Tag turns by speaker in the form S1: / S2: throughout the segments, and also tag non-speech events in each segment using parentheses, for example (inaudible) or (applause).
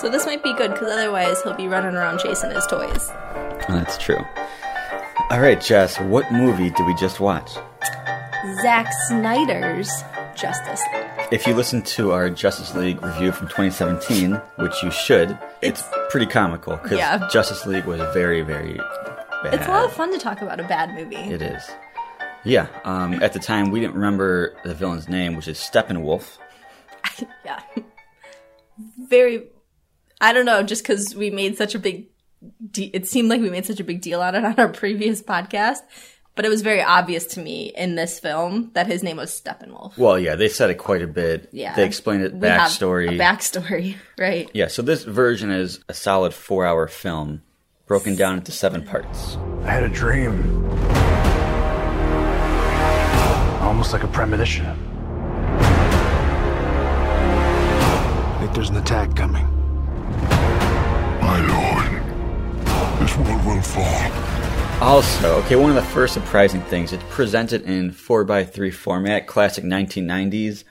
S1: So this might be good because otherwise he'll be running around chasing his toys.
S2: That's true. All right, Jess, what movie did we just watch?
S1: Zack Snyder's Justice League.
S2: If you listen to our Justice League review from 2017, which you should, it's, pretty comical because
S1: Yeah.
S2: Justice League was very, very bad.
S1: It's a lot of fun to talk about a bad movie.
S2: It is. Yeah. Um, at the time, we didn't remember the villain's name, which is Steppenwolf. (laughs)
S1: yeah. Very. I don't know, just because we made such a big. De- it seemed like we made such a big deal on it on our previous podcast, but it was very obvious to me in this film that his name was Steppenwolf.
S2: Well, yeah, they said it quite a bit.
S1: Yeah.
S2: They explained it
S1: We have
S2: backstory.
S1: A backstory, (laughs) right?
S2: yeah, so this version is a solid four hour film broken down into seven parts.
S3: I had a dream. Almost like a premonition. I think there's an attack coming.
S4: My lord, this world will fall.
S2: Also, okay, one of the first surprising things, it's presented in 4x3 format, classic 1990s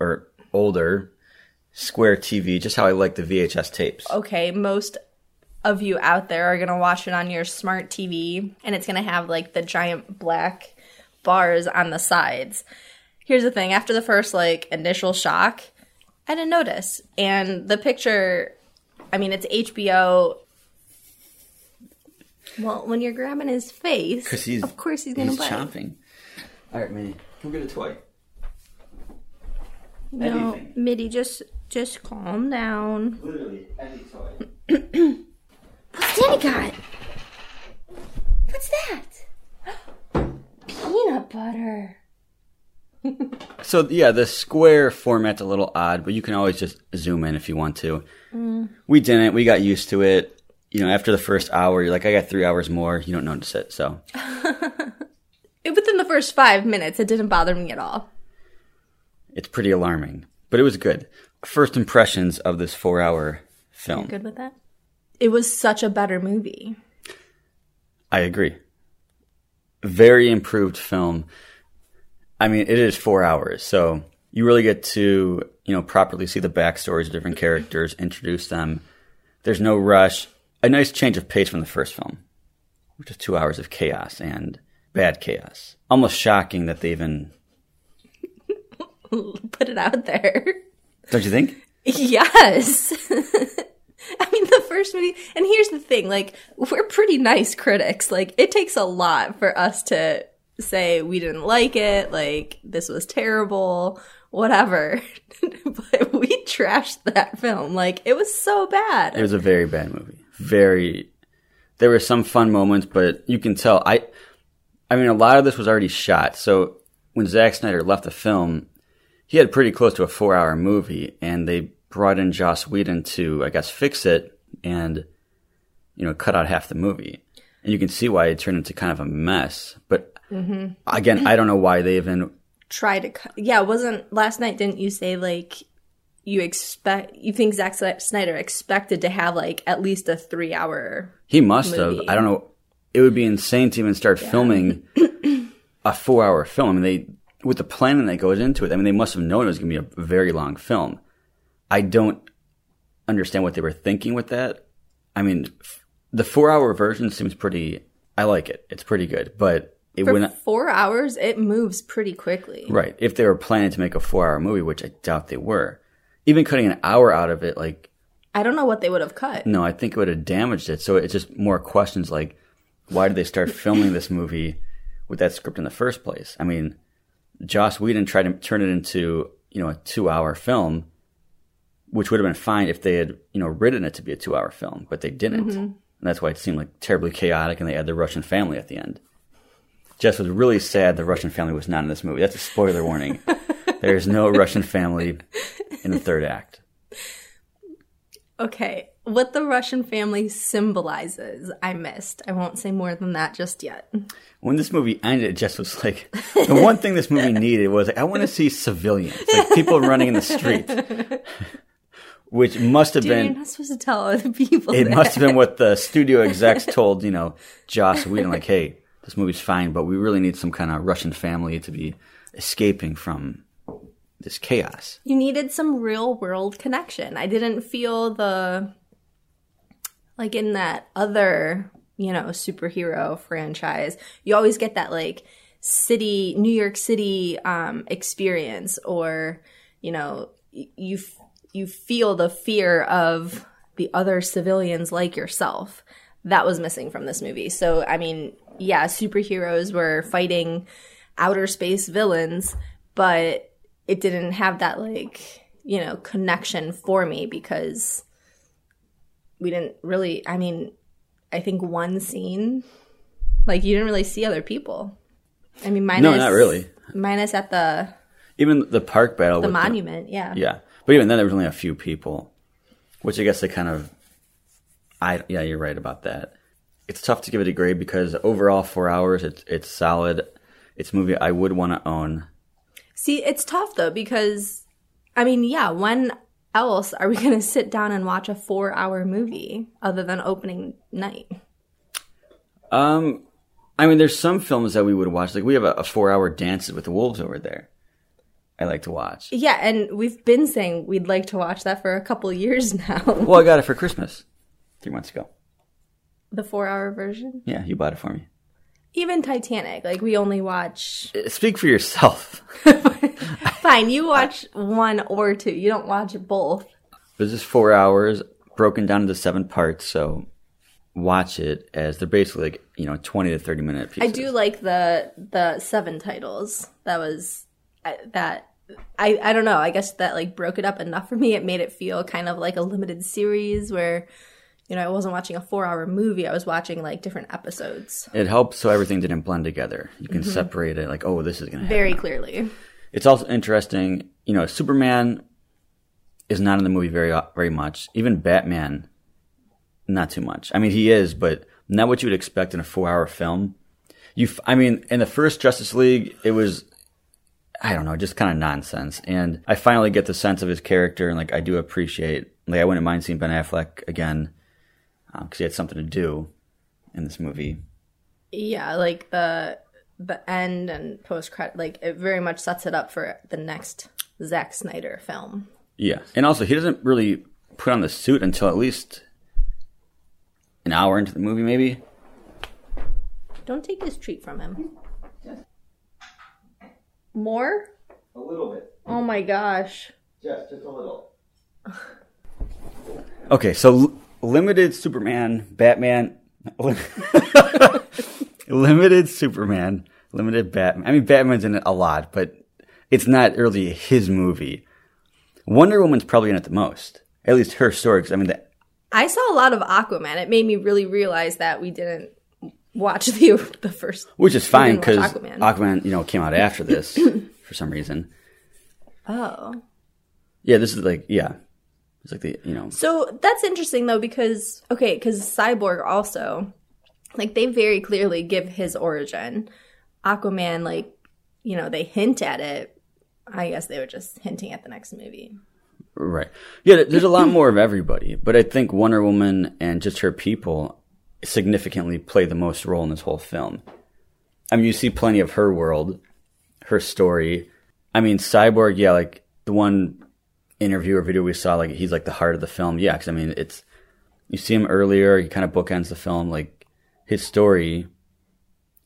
S2: or older square TV, just how I like the VHS tapes.
S1: Okay, most of you out there are gonna watch it on your smart TV, and it's gonna have like the giant black bars on the sides. Here's the thing: after the first like initial shock, I didn't notice, and the picture. I mean, it's HBO. Well, when you're grabbing his face,
S2: Because he's,
S1: of course he's gonna
S2: he's
S1: bite.
S2: chomping. All right, Minnie, come get a toy.
S1: No,
S2: Anything.
S1: Mitty, just just calm down.
S2: Literally, any toy. (clears throat)
S1: What's Danny got? What's that? (gasps) Peanut butter. (laughs)
S2: So yeah, the square format's a little odd, but you can always just zoom in if you want to. Mm. We didn't. We got used to it. You know, after the first hour, you're like, I got three hours more. You don't notice it. So (laughs)
S1: Within the first five minutes, it didn't bother me at all.
S2: it's pretty alarming, but it was good. First impressions of this four-hour film.
S1: Good with that? It was such a better movie.
S2: I agree. Very improved film. I mean, it is four hours, so you really get to, you know, properly see the backstories of different characters, introduce them. There's no rush. A nice change of pace from the first film, which is two hours of chaos and bad chaos. Almost shocking that they even, (laughs)
S1: Put it out there.
S2: don't you think?
S1: yes. (laughs) I mean, the first movie, and here's the thing like, we're pretty nice critics. Like, it takes a lot for us to say we didn't like it, like, this was terrible, whatever. (laughs) but we trashed that film. Like, it was so bad.
S2: It was a very bad movie. Very. There were some fun moments, but you can tell. I. I mean, a lot of this was already shot. So when Zack Snyder left the film, he had pretty close to a four-hour movie, and they brought in Joss Whedon to, I guess, fix it and you know cut out half the movie. And you can see why it turned into kind of a mess. But Mm-hmm. again, I don't know why they even
S1: try to cut. Yeah, it wasn't last night? Didn't you say like you expect you think Zack Snyder expected to have like at least a three hour?
S2: He must have. I don't know. It would be insane to even start filming a four-hour film. I mean, they with the planning that goes into it. I mean, they must have known it was going to be a very long film. I don't understand what they were thinking with that. I mean, f- the four-hour version seems pretty. I like it. It's pretty good, but it
S1: For
S2: wouldn't.
S1: four hours, it moves pretty quickly.
S2: Right. If they were planning to make a four-hour movie, which I doubt they were, even cutting an hour out of it, like
S1: I don't know what they would have cut.
S2: No, I think it would have damaged it. So it's just more questions like, why did they start (laughs) filming this movie with that script in the first place? I mean, Joss Whedon tried to turn it into, you know, a two hour film, which would have been fine if they had, you know, written it to be a two hour film, but they didn't. Mm-hmm. And that's why it seemed like terribly chaotic and they had the Russian family at the end. Jess was really sad the Russian family was not in this movie. That's a spoiler warning. (laughs) There's no Russian family in the third act.
S1: Okay, what the Russian family symbolizes, I missed. I won't say more than that just yet.
S2: when this movie ended, it just was like the one thing this movie needed was like, I want to see civilians, like people running in the street, (laughs) which must have
S1: Dude, you're not supposed to tell other people.
S2: it
S1: that.
S2: must have been what the studio execs told you know Joss Whedon, like, hey, this movie's fine, but we really need some kind of Russian family to be escaping from this chaos.
S1: You needed some real world connection. I didn't feel the like in that other, you know, superhero franchise. You always get that like city, New York City um experience or, you know, you you feel the fear of the other civilians like yourself. That was missing from this movie. So, I mean, yeah, superheroes were fighting outer space villains, but it didn't have that like you know connection for me because we didn't really i mean i think one scene like you didn't really see other people i mean minus
S2: No, not really.
S1: minus at the
S2: Even the park battle.
S1: the monument yeah
S2: yeah, but even then there was only a few people, which I guess they kind of. I yeah, you're right about that. It's tough to give it a grade because overall four hours, it's it's solid. It's a movie I would want to own.
S1: see it's tough though because i mean yeah when else are we (laughs) gonna sit down and watch a four hour movie other than opening night
S2: Um, I mean, there's some films that we would watch. Like we have a, a four hour Dances with the Wolves over there. I like to watch.
S1: yeah and we've been saying we'd like to watch that for a couple years (laughs) now
S2: Well, I got it for Christmas three months ago.
S1: the four hour version
S2: Yeah, you bought it for me.
S1: even Titanic, like we only watch.
S2: Uh, speak for yourself. (laughs)
S1: Fine, you watch one or two. You don't watch both.
S2: This is four hours broken down into seven parts, so watch it as they're basically like you know twenty to thirty minute
S1: I do like the the seven titles. That was uh, that. I I don't know. I guess that like broke it up enough for me. It made it feel kind of like a limited series where, you know, I wasn't watching a four hour movie. I was watching like different episodes
S2: It helps so everything didn't blend together. You can mm-hmm. separate it. Like, oh, this is gonna happen.
S1: very clearly.
S2: It's also interesting. You know, Superman is not in the movie very very much. Even Batman, not too much. I mean, he is, but not what you would expect in a four hour film. You, f- I mean, in the first Justice League, it was, I don't know, just kind of nonsense. And I finally get the sense of his character, and like I do appreciate. Like I wouldn't mind seeing Ben Affleck again Uh, because he had something to do in this movie.
S1: Yeah, like the the end and post credit, like it very much sets it up for the next Zack Snyder film.
S2: Yeah, and also he doesn't really put on the suit until at least an hour into the movie, maybe.
S1: Don't take his treat from him. More?
S2: A little bit,
S1: Oh my gosh.
S2: just just a little. okay, so l- limited Superman, Batman, (laughs) limited Superman, limited Batman. I mean, Batman's in it a lot, but it's not really his movie. Wonder Woman's probably in it the most, at least her story. 'cause, I mean, the,
S1: I saw a lot of Aquaman. It made me really realize that we didn't watch (laughs) the the first
S2: which is fine because
S1: Aquaman.
S2: Aquaman, you know, came out after this (coughs) for some reason.
S1: Oh.
S2: Yeah, this is like yeah, it's like the you know
S1: So that's interesting though because okay, cuz Cyborg also like they very clearly give his origin. Aquaman like, you know, they hint at it. I guess they were just hinting at the next movie.
S2: right. Yeah, there's a lot more of everybody, but I think Wonder Woman and just her people significantly play the most role in this whole film. I mean, you see plenty of her world, her story. I mean, Cyborg, yeah, like the one interview or video we saw, like he's like the heart of the film. Yeah, because I mean, it's you see him earlier. He kind of bookends the film. Like his story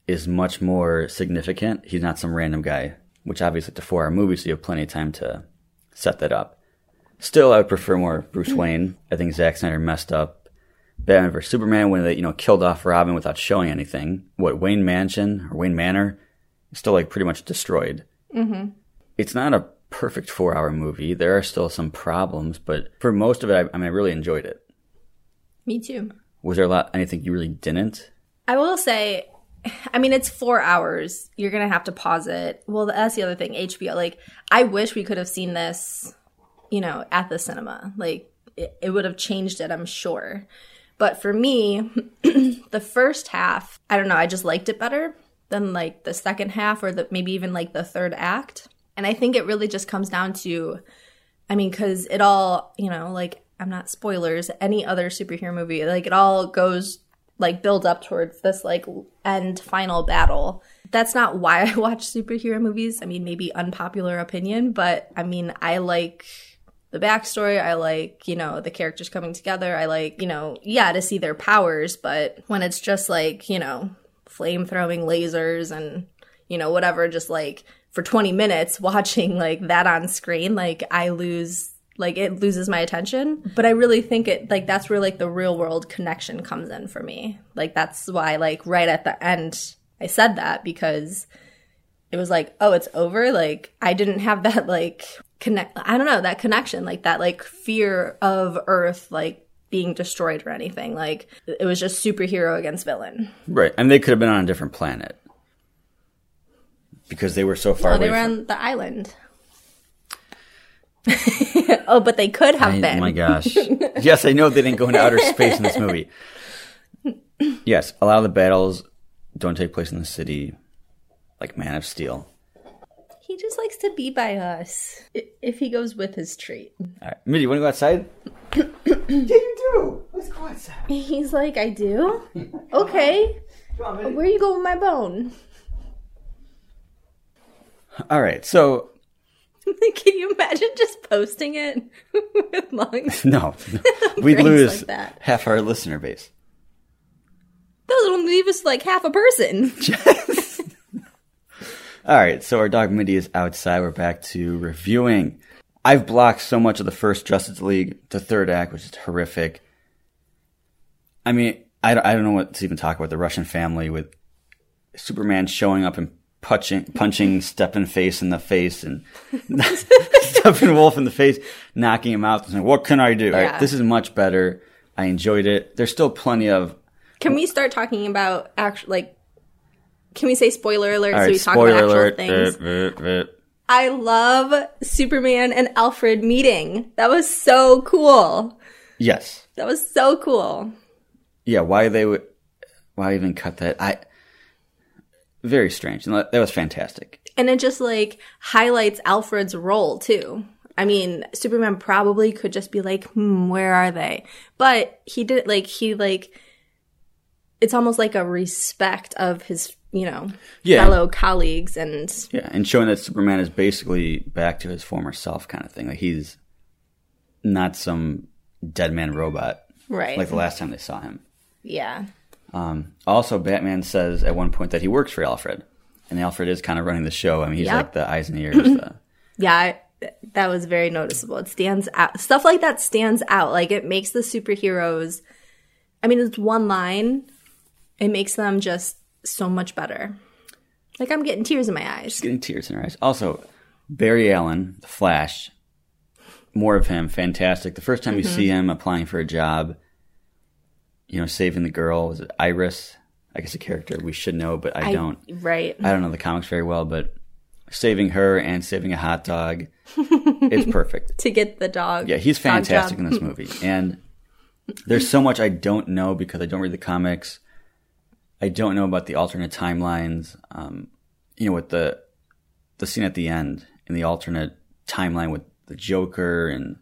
S2: is much more significant. He's not some random guy, which obviously it's a four-hour movie, so you have plenty of time to set that up. Still, I would prefer more Bruce Wayne. I think Zack Snyder messed up Batman vs Superman when they you know killed off Robin without showing anything. What Wayne Mansion or Wayne Manor is still like pretty much destroyed. Mm-hmm. It's not a perfect four-hour movie. There are still some problems, but for most of it, I, I mean, I really enjoyed it.
S1: Me too.
S2: Was there a lot anything you really didn't?
S1: I will say, I mean, it's four hours. You're gonna have to pause it. Well, that's the other thing. HBO, like, I wish we could have seen this, you know, at the cinema. Like, it, it would have changed it, I'm sure. But for me, (clears throat) the first half, I don't know, I just liked it better than like the second half or the maybe even like the third act. And I think it really just comes down to, I mean, because it all, you know, like I'm not spoilers, any other superhero movie, like it all goes like build up towards this like end final battle. that's not why (laughs) I watch superhero movies. I mean, maybe unpopular opinion, but I mean, I like the backstory. I like, you know, the characters coming together. I like, you know, yeah, to see their powers, but when it's just like, you know, flame throwing lasers and, you know, whatever, just like for 20 minutes watching like that on screen, like I lose like it loses my attention but i really think it like that's where like the real world connection comes in for me like that's why like right at the end i said that because it was like oh it's over like i didn't have that like connect i don't know that connection like that like fear of earth like being destroyed or anything like it was just superhero against villain
S2: Right. And they could have been on a different planet. Because they were so far
S1: oh
S2: away
S1: they were
S2: from
S1: on the island (laughs) oh but they could have
S2: I-
S1: been
S2: Oh my gosh. (laughs) yes, I know they didn't go into outer space in this movie. (laughs) Yes, a lot of the battles don't take place in the city, like Man of Steel.
S1: He just likes to be by us. If he goes with his treat.
S2: All right. Mitty, you want to go outside? (coughs) yeah, you do. Let's go outside.
S1: He's like, I do? Okay. Where you go with my bone?
S2: All right, so (laughs)
S1: Can you imagine just posting it (laughs) with lungs? (laughs)
S2: no, we
S1: Brains
S2: lose
S1: like that.
S2: half our listener base.
S1: Those will leave us like half a person.
S2: All right, so our dog Mindy is outside. We're back to reviewing. I've blocked so much of the first Justice League, the third act, which is horrific. I mean, I don't, I don't know what to even talk about. The Russian family with Superman showing up and punching, punching (laughs) Steppenface in the face and (laughs) (laughs) Steppenwolf in the face, knocking him out. Saying, what can I do? All right,
S1: Yeah.
S2: this is much better. I enjoyed it. There's still plenty of
S1: Can we start talking about actual like? Can we say spoiler alert
S2: all
S1: so
S2: right.
S1: we talk about actual
S2: alert.
S1: things? I love Superman and Alfred meeting. That was so cool.
S2: Yes.
S1: That was so cool.
S2: yeah, why they would, why even cut that? I very strange, and that was fantastic.
S1: And it just like highlights Alfred's role too. I mean, Superman probably could just be like, hmm, where are they? But he did like, he like, it's almost like a respect of his, you know,
S2: Yeah.
S1: fellow colleagues and
S2: Yeah, and showing that Superman is basically back to his former self, kind of thing. Like he's not some dead man robot,
S1: right.
S2: like the last time they saw him.
S1: yeah.
S2: Um, also, Batman says at one point that he works for Alfred, and Alfred is kind of running the show. I mean, he's
S1: Yep.
S2: like the eyes and ears. the, (laughs)
S1: Yeah. I, that was very noticeable. It stands out. Stuff like that stands out. Like it makes the superheroes, I mean, it's one line. It makes them just so much better. Like I'm getting tears in my eyes.
S2: getting tears in her eyes. Also, Barry Allen, the Flash, more of him, fantastic. The first time you see him applying for a job, you know, saving the girl, was it Iris? I guess a character we should know, but I, don't.
S1: Right.
S2: I don't know the comics very well, but saving her and saving a hot dog, it's (laughs) perfect.
S1: to get the dog.
S2: Yeah, he's fantastic in this movie. (laughs) And there's so much I don't know because I don't read the comics. I don't know about the alternate timelines. Um, you know, with the the scene at the end in the alternate timeline with the Joker and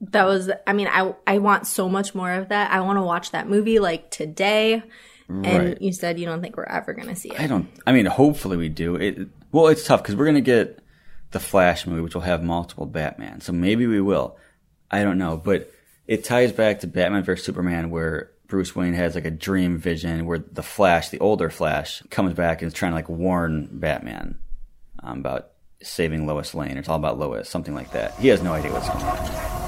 S1: That was. I mean, I I want so much more of that. I want to watch that movie like today. And
S2: Right.
S1: you said you don't think we're ever gonna see it.
S2: I don't. I mean, hopefully we do. It well, it's tough because we're gonna get the Flash movie, which will have multiple Batman. So maybe we will. I don't know, but it ties back to Batman vs Superman, where Bruce Wayne has like a dream vision where the Flash, the older Flash, comes back and is trying to like warn Batman um, about saving Lois Lane. It's all about Lois, something like that. He has no idea what's going on.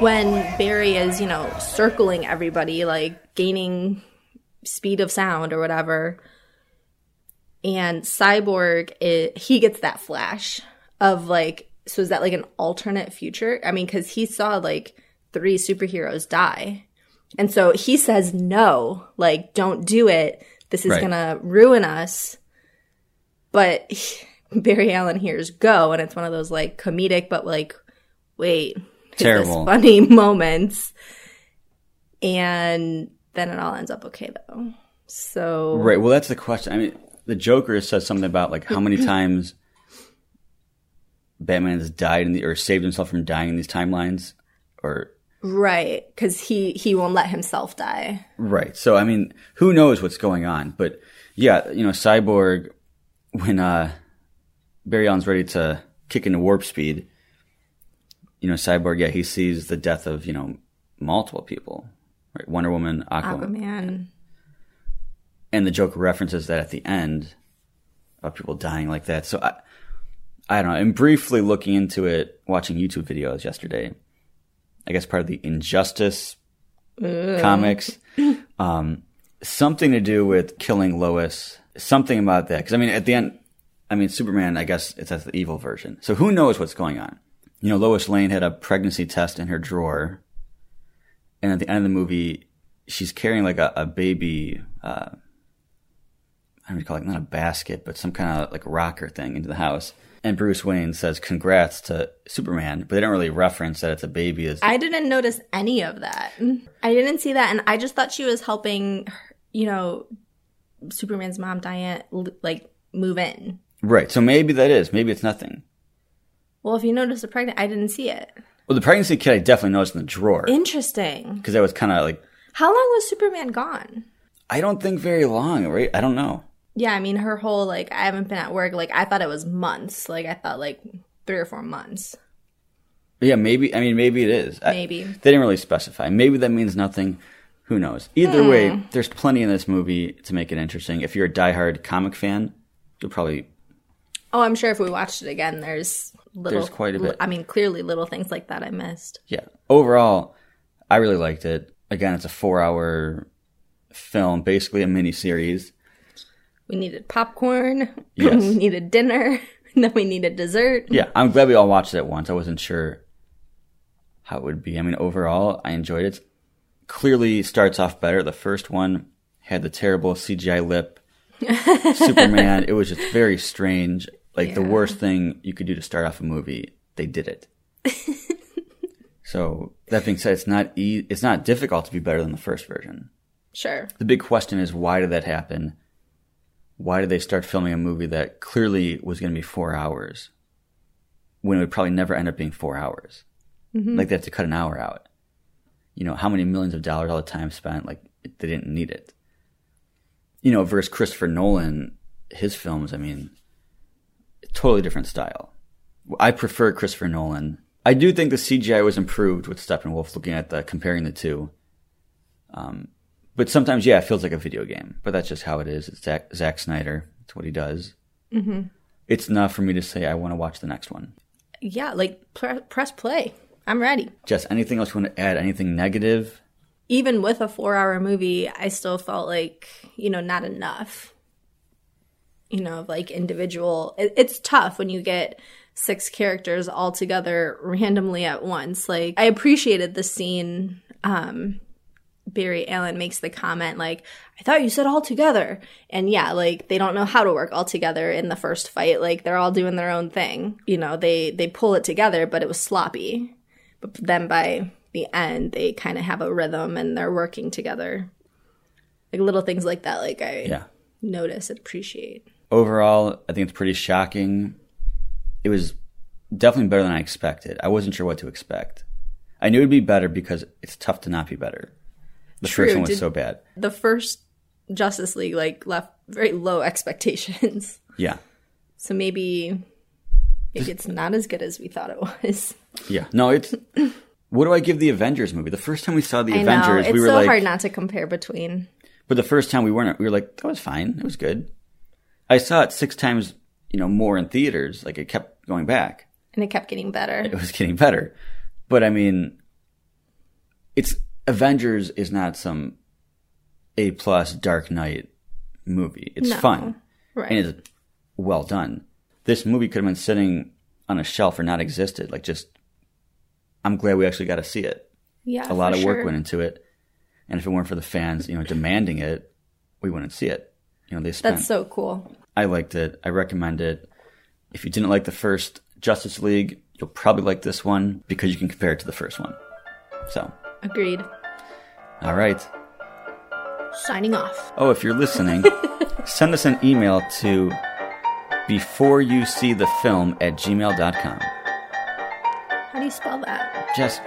S1: When Barry is, you know, circling everybody, like gaining speed of sound or whatever, and Cyborg, he gets that flash of like, so is that like an alternate future? I mean, because he saw like three superheroes die. And so he says, no, like, don't do it. This is
S2: Right.
S1: gonna ruin us. But (laughs) Barry Allen hears go, and it's one of those like comedic, but like, wait,
S2: Terrible.
S1: funny (laughs) moments. And then it all ends up okay though. So
S2: Right. Well, that's the question. I mean, the Joker says something about like how many (clears throat) times Batman has died in the or saved himself from dying in these timelines, or
S1: right, because he he won't let himself die.
S2: right. So I mean, who knows what's going on? But yeah, you know, Cyborg when uh Barry Allen's ready to kick into warp speed, you know, Cyborg, yeah, he sees the death of you know multiple people, right? Wonder Woman, Aquaman,
S1: Aquaman.
S2: and the Joker references that at the end of people dying like that. So I, I don't know. And briefly looking into it, watching YouTube videos yesterday, I guess part of the Injustice comics, (clears throat) um, something to do with killing Lois, something about that. Because I mean, at the end, I mean, Superman, I guess it's that's the evil version. So who knows what's going on? You know, Lois Lane had a pregnancy test in her drawer, and at the end of the movie, she's carrying like a, a baby. Uh, I don't call it not a basket, but some kind of like rocker thing into the house. And Bruce Wayne says congrats to Superman, but they don't really reference that it's a baby. Is
S1: I didn't notice any of that. I didn't see that, and I just thought she was helping, you know, Superman's mom, Diane, like move in.
S2: right. So maybe that is. Maybe it's nothing.
S1: Well, if you noticed the pregnant, I didn't see it.
S2: Well, the pregnancy kit I definitely noticed in the drawer
S1: Interesting.
S2: because I was kind of like
S1: How long was Superman gone?
S2: I don't think very long, right? I don't know.
S1: Yeah, I mean, her whole like, I haven't been at work. Like, I thought it was months. Like, I thought like three or four months.
S2: Yeah, maybe. I mean, maybe it is. I-
S1: Maybe.
S2: they didn't really specify. Maybe that means nothing. Who knows? Either
S1: Hmm.
S2: way, there's plenty in this movie to make it interesting. If you're a diehard comic fan, you'll probably
S1: Oh, I'm sure if we watched it again, there's little.
S2: There's quite a bit.
S1: I mean, clearly, little things like that I missed.
S2: yeah. Overall, I really liked it. Again, it's a four-hour film, basically a mini series.
S1: We needed popcorn. (laughs)
S2: Yes.
S1: we needed dinner. And (laughs) then we needed dessert.
S2: Yeah, I'm glad we all watched it at once. I wasn't sure how it would be. I mean, overall, I enjoyed it. Clearly starts off better. The first one had the terrible CGI lip. (laughs) Superman, it was just very strange. Like the worst thing you could do to start off a movie, they did it. (laughs) so that being said, it's not e- it's not difficult to be better than the first version.
S1: Sure.
S2: The big question is why did that happen? Why did they start filming a movie that clearly was going to be four hours when it would probably never end up being four hours? Mm-hmm. Like they have to cut an hour out. You know, how many millions of dollars all the time spent? Like they didn't need it. You know, versus Christopher Nolan, his films, I mean, totally different style. I prefer Christopher Nolan. I do think the CGI was improved with Steppenwolf looking at the comparing the two. But sometimes, yeah, it feels like a video game. But that's just how it is. It's Zack, Zack Snyder. It's what he does. Mm-hmm. It's enough for me to say I want to watch the next one.
S1: Yeah, like pre- press play. I'm ready.
S2: Jess, anything else you want to add? Anything negative?
S1: Even with a four hour movie, I still felt like, you know, not enough. You know, of, like individual. It, it's tough when you get six characters all together randomly at once. Like, I appreciated the scene. Um, Barry Allen makes the comment like, "I thought you said all together," and yeah, like they don't know how to work all together in the first fight. Like they're all doing their own thing. You know, they they pull it together, but it was sloppy. But then by the end, they kind of have a rhythm and they're working together. Like little things like that. Like I
S2: Yeah.
S1: notice and appreciate.
S2: Overall, I think it's pretty shocking. It was definitely better than I expected. I wasn't sure what to expect. I knew it'd be better because it's tough to not be better. The
S1: True,
S2: first one was
S1: did-
S2: so bad.
S1: The first Justice League like left very low (laughs) expectations.
S2: Yeah.
S1: So maybe maybe it's not as good as we thought it was.
S2: Yeah. No, it's. what do I give the Avengers movie? The first time we saw the
S1: I know
S2: Avengers,
S1: it's
S2: we were
S1: so
S2: like,
S1: hard not to compare between.
S2: But the first time we weren't, we were like, that was fine. It was good. I saw it six times, you know, more in theaters. Like it kept going back.
S1: and it kept getting better.
S2: It was getting better. But I mean, it's Avengers is not some A plus Dark Knight movie. It's
S1: No.
S2: fun
S1: Right.
S2: and it's well done. This movie could have been sitting on a shelf or not existed. Like just, I'm glad we actually got to see it.
S1: yeah,
S2: A lot of work
S1: sure.
S2: went into it. And if it weren't for the fans, you know, demanding it, we wouldn't see it. You know, they spent.
S1: That's so cool.
S2: I liked it. I recommend it. If you didn't like the first Justice League, you'll probably like this one because you can compare it to the first one. So,
S1: Agreed.
S2: all right.
S1: Signing off.
S2: Oh, if you're listening, (laughs) send us an email to before you see the film at gmail.com.
S1: How do you spell that?
S2: Just